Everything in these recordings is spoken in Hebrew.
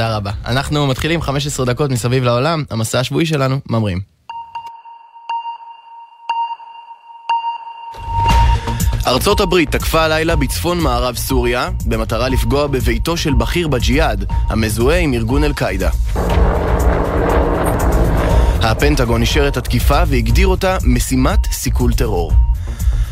תודה רבה. אנחנו מתחילים 15 דקות מסביב לעולם, המסע השבועי שלנו ממרים. ארצות הברית תקפה הלילה בצפון מערב סוריה במטרה לפגוע בביתו של בכיר בג'יהאד, המזוהה עם ארגון אל-קאעידה. הפנטגון אישר את התקיפה והגדיר אותה משימת סיכול טרור.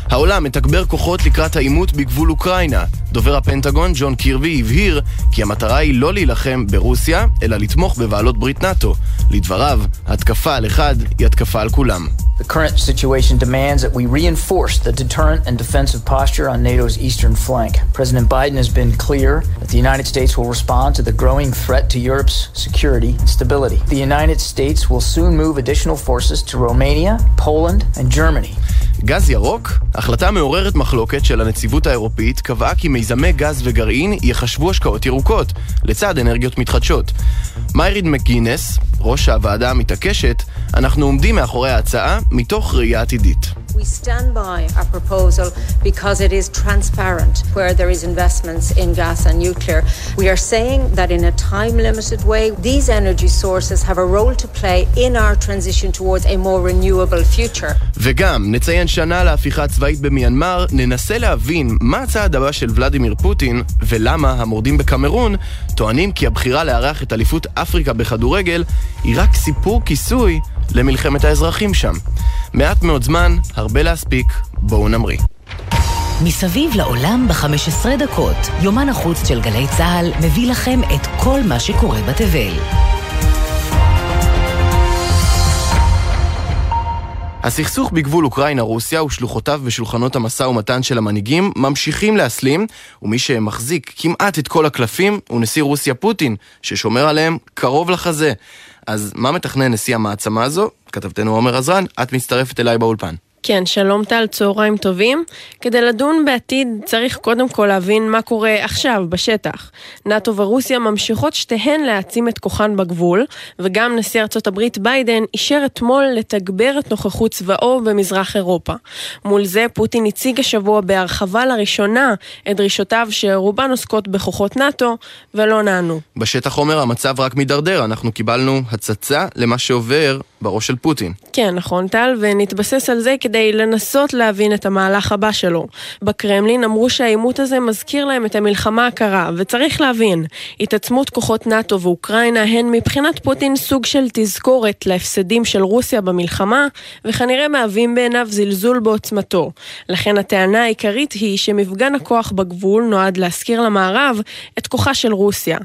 העולם מתגבר כוחות לקראת העימות בגבול אוקראינה. דובר הפנטגון, ג'ון קירבי, הבהיר כי המטרה היא לא להילחם ברוסיה, אלא לתמוך בבעלות ברית נאט"ו. לדבריו, התקפה על אחד היא התקפה על כולם. The current situation demands that we reinforce the deterrent and defensive posture on NATO's eastern flank. President Biden has been clear that the United States will respond to the growing threat to Europe's security and stability. The United States will soon move additional forces to Romania, Poland, and Germany. גז ירוק? החלטה מעוררת מחלוקת של הנציבות האירופית קבעה כי מיזמי גז וגרעין ייחשבו השקעות ירוקות, לצד אנרגיות מתחדשות. מייריד מקגינס, ראש הוועדה המתעקשת, אנחנו עומדים מאחורי ההצעה מתוך ראייה עתידית. We stand by our proposal because it is transparent where there is investments in gas and nuclear. We are saying that in a time-limited way, these energy sources have a role to play in our transition towards a more renewable future. וגם, נציין שנה להפיכה הצבאית במיינמר, ננסה להבין מה הצעד הבא של ולדימיר פוטין, ולמה המורדים בקמרון טוענים כי הבחירה לארח את אליפות אפריקה בכדורגל היא רק סיפור כיסוי למלחמת האזרחים שם. מעט מאוד זמן, הרבה להספיק, בואו נמריא. מסביב לעולם ב-15 דקות, יומן החוץ של גלי צה"ל מביא לכם את כל מה שקורה בתבל. הסכסוך בגבול אוקראינה-רוסיה ושלוחותיו בשולחנות המשא ומתן של המנהיגים ממשיכים להסלים, ומי שמחזיק כמעט את כל הקלפים הוא נשיא רוסיה פוטין, ששומר עליהם קרוב לחזה. אז מה מתכנן נשיא המעצמה הזו? כתבתנו עומר עזרן, את מצטרפת אליי באולפן. כן, שלום טל, צהריים טובים. כדי לדון בעתיד צריך קודם כל להבין מה קורה עכשיו, בשטח. נאט"ו ורוסיה ממשיכות שתיהן להעצים את כוחן בגבול, וגם נשיא ארצות הברית ביידן אישר אתמול לתגבר את נוכחות צבאו במזרח אירופה. מול זה פוטין הציג השבוע בהרחבה לראשונה את דרישותיו שרובן עוסקות בכוחות נאט"ו, ולא נענו. בשטח אומר המצב רק מידרדר, אנחנו קיבלנו הצצה למה שעובר בראש של פוטין. כן, נכון טל, ונתבסס על זה כדי לנסות להבין את המהלך הבא שלו. בקרמלין אמרו שהעימות הזה מזכיר להם את המלחמה הקרה, וצריך להבין, התעצמות כוחות נאט"ו ואוקראינה הן מבחינת פוטין סוג של תזכורת להפסדים של רוסיה במלחמה, וכנראה מהווים בעיניו זלזול בעוצמתו. לכן הטענה העיקרית היא שמפגן הכוח בגבול נועד להזכיר למערב את כוחה של רוסיה.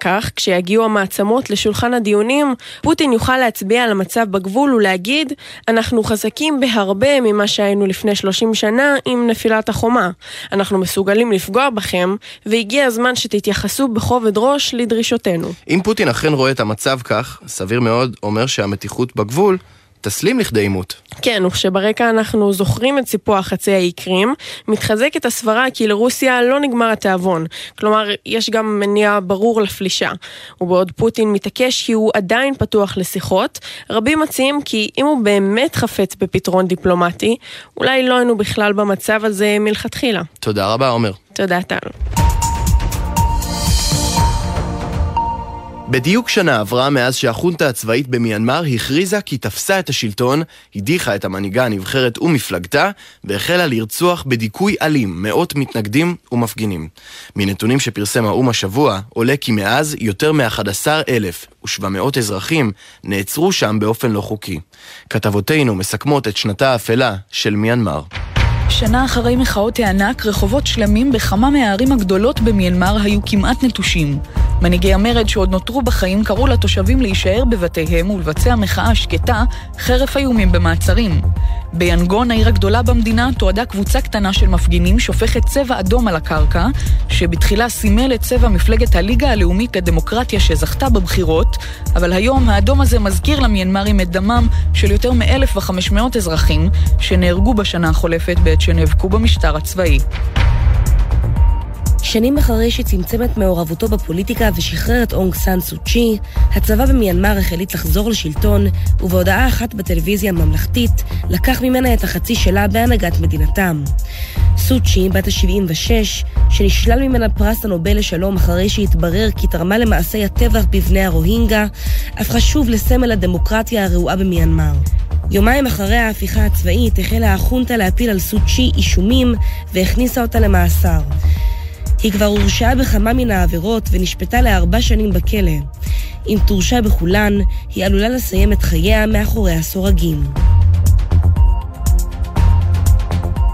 כך, כשיגיעו המעצמות לשולחן הדיונים, פוטין יוכל להצביע על המצב בגבול ולהגיד, אנחנו חזקים בהרבה ממה שהיינו לפני 30 שנה עם נפילת החומה. אנחנו מסוגלים לפגוע בכם, והגיע הזמן שתתייחסו בכובד ראש לדרישותינו. אם פוטין אכן רואה את המצב כך, סביר מאוד אומר שהמתיחות בגבול תסלים לכדי עימות. כן, וכשברקע אנחנו זוכרים את סיפוח חצי האי קרים, מתחזקת הסברה כי לרוסיה לא נגמר התיאבון. כלומר, יש גם מניע ברור לפלישה. ובעוד פוטין מתעקש כי הוא עדיין פתוח לשיחות, רבים מציעים כי אם הוא באמת חפץ בפתרון דיפלומטי, אולי לא היינו בכלל במצב הזה מלכתחילה. תודה רבה, עומר. תודה, טל. בדיוק שנה עברה מאז שהחונטה הצבאית במיינמר הכריזה כי תפסה את השלטון, הדיחה את המנהיגה הנבחרת ומפלגתה, והחלה לרצוח בדיכוי אלים מאות מתנגדים ומפגינים. מנתונים שפרסם האו"ם השבוע, עולה כי מאז יותר מ-11,700 אזרחים נעצרו שם באופן לא חוקי. כתבותינו מסכמות את שנתה האפלה של מיינמר. שנה אחרי מחאות הענק, רחובות שלמים בכמה מהערים הגדולות במיינמר היו כמעט נטושים. מנהיגי המרד שעוד נותרו בחיים קראו לתושבים להישאר בבתיהם ולבצע מחאה שקטה, חרף איומים במעצרים. ביאנגון, העיר הגדולה במדינה, תועדה קבוצה קטנה של מפגינים שופכת צבע אדום על הקרקע, שבתחילה סימל את צבע מפלגת הליגה הלאומית לדמוקרטיה שזכתה בבחירות, אבל היום האדום הזה מזכיר למיינמרים את דמם של יותר מ-1,500 אזרחים שנהרגו בשנה החולפת בעת שנאבקו במשטר הצבאי. שנים אחרי שצמצם את מעורבותו בפוליטיקה ושחרר את אונג סאן סו צ'י, הצבא במיינמר החליט לחזור לשלטון, ובהודעה אחת בטלוויזיה הממלכתית, לקח ממנה את החצי שלה בהנהגת מדינתם. סו צ'י, בת ה-76, שנשלל ממנה פרס הנובל לשלום אחרי שהתברר כי תרמה למעשי הטבח בבני הרוהינגה, הפכה שוב לסמל הדמוקרטיה הרעועה במיינמר. יומיים אחרי ההפיכה הצבאית החלה החונטה להפיל על סו צ'י אישומים והכניסה אותה למאסר. היא כבר הורשעה בכמה מן העבירות ונשפטה לארבע שנים בכלא. אם תורשע בכולן, היא עלולה לסיים את חייה מאחורי הסורגים.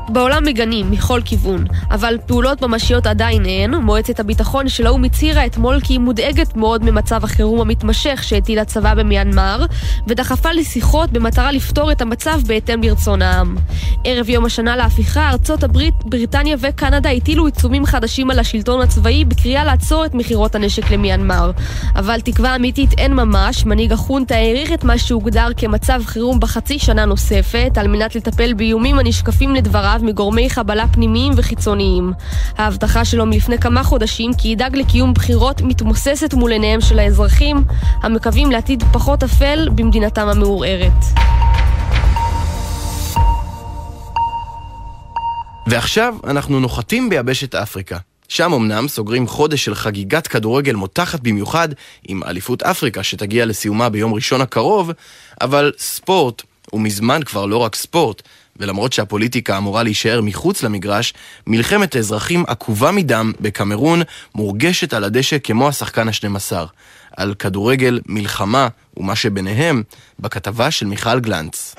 בעולם מגנים מכל כיוון, אבל פעולות ממשיות עדיין אין. מועצת הביטחון של האו"ם הצהירה אתמול כי היא מודאגת מאוד ממצב החירום המתמשך שהטיל הצבא במיינמר, ודחפה לשיחות במטרה לפתור את המצב בהתאם לרצון העם. ערב יום השנה להפיכה, ארצות הברית, בריטניה וקנדה הטילו עיצומים חדשים על השלטון הצבאי בקריאה לעצור את מכירות הנשק למיינמר. אבל תקווה אמיתית אין ממש, מנהיג החונטה העריך את מה שהוגדר כמצב חירום בחצי שנה נוספת, על מנת לטפל באיומים הנשקפים לדבריו מגורמי חבלה פנימיים וחיצוניים. ההבטחה שלו מלפני כמה חודשים כי ידאג לקיום בחירות מתמוססת מול עיניהם של האזרחים, המקווים לעתיד פחות אפל במדינתם המעורערת. ועכשיו אנחנו נוחתים ביבשת אפריקה. שם אמנם סוגרים חודש של חגיגת כדורגל מותחת במיוחד עם אליפות אפריקה שתגיע לסיומה ביום ראשון הקרוב, אבל ספורט הוא מזמן כבר לא רק ספורט, ולמרות שהפוליטיקה אמורה להישאר מחוץ למגרש, מלחמת האזרחים עקובה מדם בקמרון מורגשת על הדשא כמו השחקן השנים עשר. על כדורגל, מלחמה ומה שביניהם, בכתבה של מיכל גלנץ.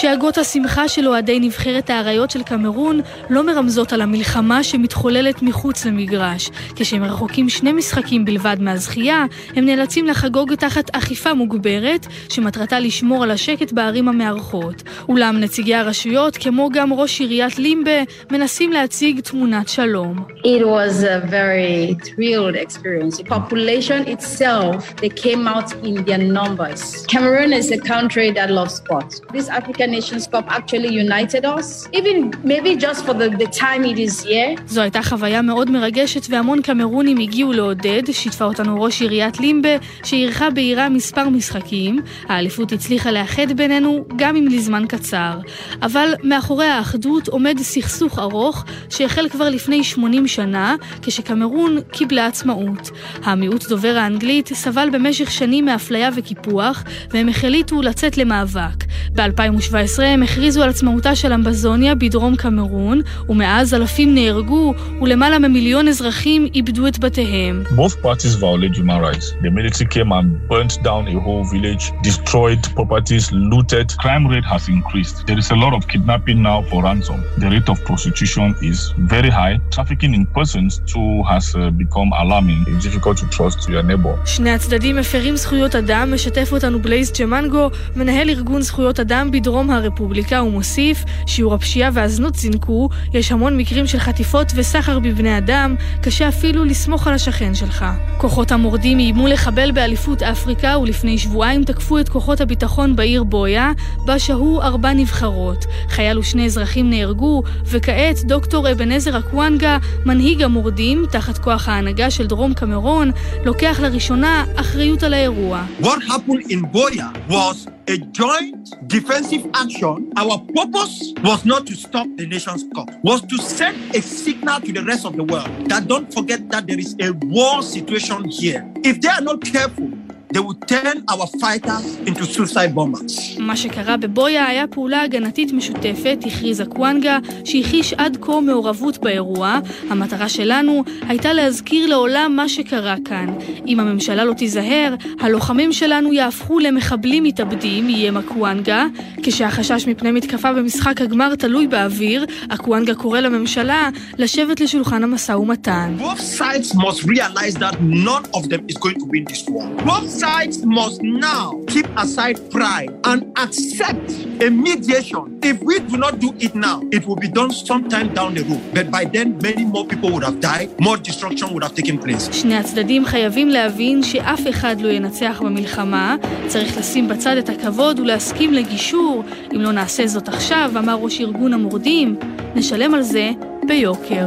שאגות השמחה של אוהדי נבחרת האריות של קמרון לא מרמזות על המלחמה שמתחוללת מחוץ למגרש. כשהם רחוקים שני משחקים בלבד מהזכייה, הם נאלצים לחגוג תחת אכיפה מוגברת, שמטרתה לשמור על השקט בערים המארחות. אולם נציגי הרשויות, כמו גם ראש עיריית לימבה, מנסים להציג תמונת שלום. It was a very thrilled experience. The population itself, they came out in their numbers. Cameroon is a country that loves sports. This African Nations Cup actually united us, even maybe just for the, the time it is here. זו הייתה חוויה מאוד מרגשת והמון קמרונים הגיעו לעודד, שיתפה אותנו ראש עיריית לימבה, שאירחה בעירה מספר משחקים. האליפות הצליחה לאחד בינינו, גם אם לזמן קצר. אבל מאחורי האחדות עומד סכסוך ארוך, שהחל כבר לפני 80 שנה, כשקמרון קיבלה עצמאות. המיעוט דובר האנגלית סבל במשך שנים מאפליה וקיפוח, והם החליטו לצאת למאבק. ב-2017 הם הכריזו על עצמאותה של אמבזוניה בדרום קמרון, ומאז אלפים נהרגו ולמעלה ממיליון אזרחים איבדו את בתיהם. Both parties violate human rights. The military came and burnt down a whole village, destroyed properties, looted. Crime rate has increased. There is a lot of kidnapping now for ransom. The rate of prostitution is very high. Trafficking in persons too has uh, become alarming. It's difficult to trust your neighbor. שני הצדדים מפרים זכויות אדם, משתף אותנו בלייז ג'מנגו, מנהל ארגון זכויות אדם בדרום הרפובליקה, ומוסיף, שיעור הפשיעה והזנות זינקו, יש המון מקרים של חטיפות וסחר בבני אדם, קשה אפילו לסמוך על השכן שלך. כוחות המורדים איימו לחבל באליפות אפריקה, ולפני שבועיים תקפו את כוחות הביטחון בעיר בויה, בה שהו ארבע נבחרות. חייל ושני אזרחים נהרגו, וכעת דוקטור אבנזר אקוונגה, מנהיג המורדים, תחת כוח ההנהגה של דרום קמרון, לוקח לראשונה אחריות על האירוע. What happened in Boya was a joint defensive action. Our purpose was not to stop the nation's cup, was to send a signal to the rest of the world that don't forget that there is a war situation here. If they are not careful, they will turn our fighters into suicide bombers. מה שקרה בבויה היה פעולה הגנתית משותפת, הכריז אקוונגה, שהכיש עד כה מעורבות באירוע. המטרה שלנו הייתה להזכיר לעולם מה שקרה כאן. אם הממשלה לא תיזהר, הלוחמים שלנו יהפכו למחבלים מתאבדים, איים אקוונגה. כשהחשש מפני מתקפה במשחק הגמר תלוי באוויר, אקוונגה קורא לממשלה לשבת לשולחן המשא ומתן. Both sides must realize that none of them is going to win this war. Both sides must now keep aside pride and accept a mediation. If we do not do it now, it will be done sometime down the road. But by then, many more people would have died, more destruction would have taken place. שני הצדדים חייבים להבין שאף אחד לא ינצח במלחמה, צריך לשים בצד את הכבוד ולהסכים לגישור. אם לא נעשה זאת עכשיו, אמר ראש ארגון המורדים, נשלם על זה ביוקר.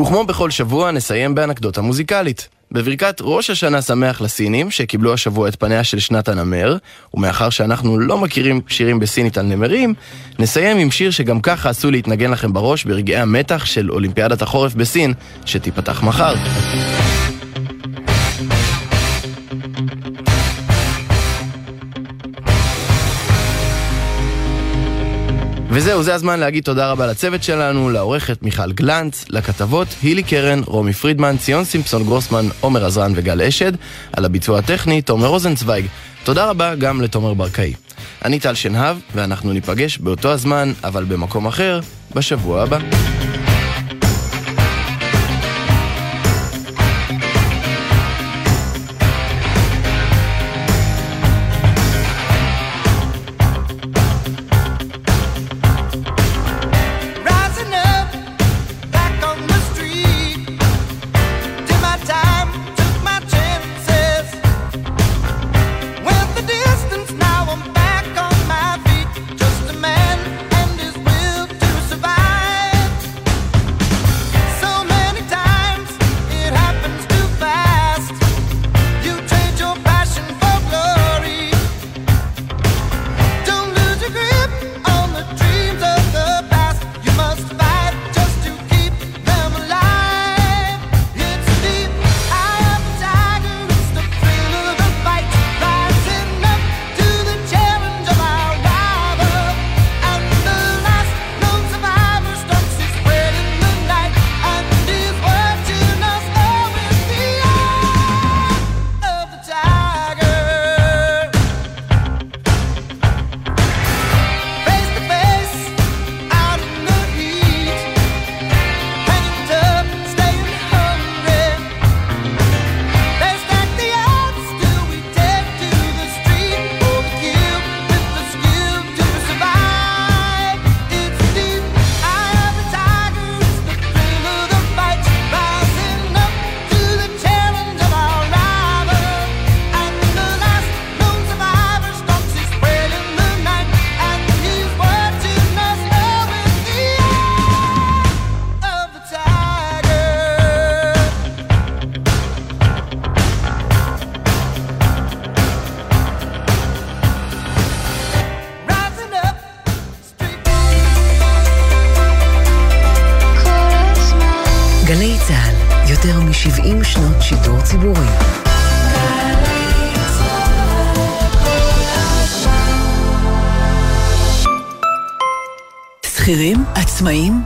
וכמו בכל שבוע, נסיים באנקדוטה מוזיקלית. בברכת ראש השנה שמח לסינים, שקיבלו השבוע את פניה של שנת הנמר, ומאחר שאנחנו לא מכירים שירים בסינית על נמרים, נסיים עם שיר שגם ככה עשוי להתנגן לכם בראש ברגעי המתח של אולימפיאדת החורף בסין, שתיפתח מחר. וזהו, זה הזמן להגיד תודה רבה לצוות שלנו, לעורכת מיכל גלנץ, לכתבות הילי קרן, רומי פרידמן, ציון סימפסון גרוסמן, עומר עזרן וגל אשד, על הביצוע הטכני, תומר רוזנצוויג. תודה רבה גם לתומר ברקאי. אני טל שנהב, ואנחנו ניפגש באותו הזמן, אבל במקום אחר, בשבוע הבא.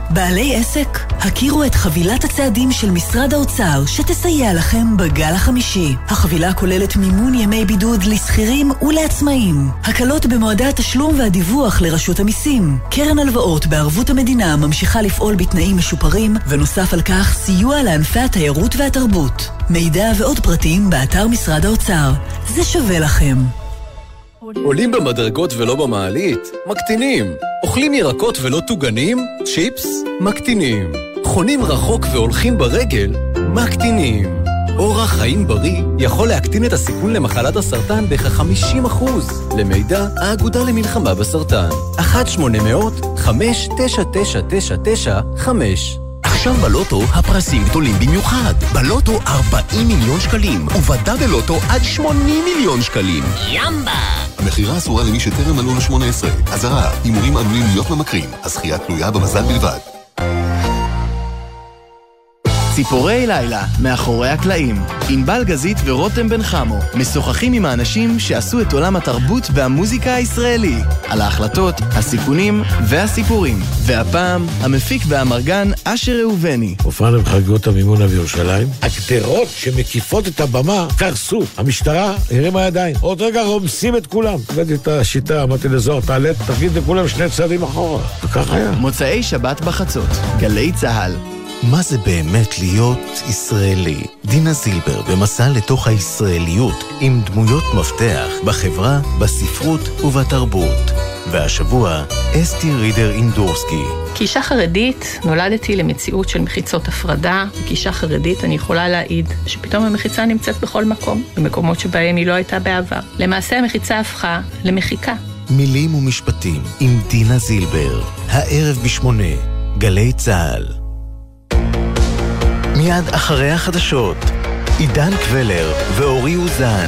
בעלי עסק, הכירו את חבילת הצעדים של משרד האוצר שתסייע לכם בגל החמישי. החבילה כוללת מימון ימי בידוד לשכירים ולעצמאים, הקלות במועדי התשלום והדיווח לרשות המיסים, קרן הלוואות בערבות המדינה ממשיכה לפעול בתנאים משופרים, ונוסף על כך סיוע לענפי התיירות והתרבות. מידע ועוד פרטים באתר משרד האוצר. זה שווה לכם. עולים במדרגות ולא במעלית? מקטינים. אוכלים ירקות ולא טוגנים? צ'יפס? מקטינים. חונים רחוק והולכים ברגל? מקטינים. אורח חיים בריא יכול להקטין את הסיכון למחלת הסרטן בכ-50%. למידע, האגודה למלחמה בסרטן. 1-800-599995 עכשיו בלוטו הפרסים גדולים במיוחד. בלוטו 40 מיליון שקלים, ובדאבל לוטו עד 80 מיליון שקלים. ימבה! המכירה אסורה למי שטרם מלאו ל-18. אזהרה, הימורים עלולים להיות ממכרים. הזכייה תלויה במזל בלבד. ציפורי לילה, מאחורי הקלעים. ענבל גזית ורותם בן חמו משוחחים עם האנשים שעשו את עולם התרבות והמוזיקה הישראלי. על ההחלטות, הסיכונים והסיפורים. והפעם, המפיק והאמרגן אשר ראובני. הופענו בחגיגות המימונה בירושלים. הגדרות שמקיפות את הבמה קרסו. המשטרה הרימה ידיים. עוד רגע רומסים את כולם. הבאתי את השיטה, אמרתי לזוהר, תעלה, תגיד לכולם שני צעדים אחורה. וכך היה. מוצאי שבת בחצות, גלי צה"ל. מה זה באמת להיות ישראלי? דינה זילבר במסע לתוך הישראליות עם דמויות מפתח בחברה, בספרות ובתרבות. והשבוע, אסתי רידר אינדורסקי. כאישה חרדית נולדתי למציאות של מחיצות הפרדה, וכאישה חרדית אני יכולה להעיד שפתאום המחיצה נמצאת בכל מקום, במקומות שבהם היא לא הייתה בעבר. למעשה המחיצה הפכה למחיקה. מילים ומשפטים עם דינה זילבר, הערב בשמונה, גלי צה"ל. מיד אחרי החדשות, עידן קבלר ואורי אוזן.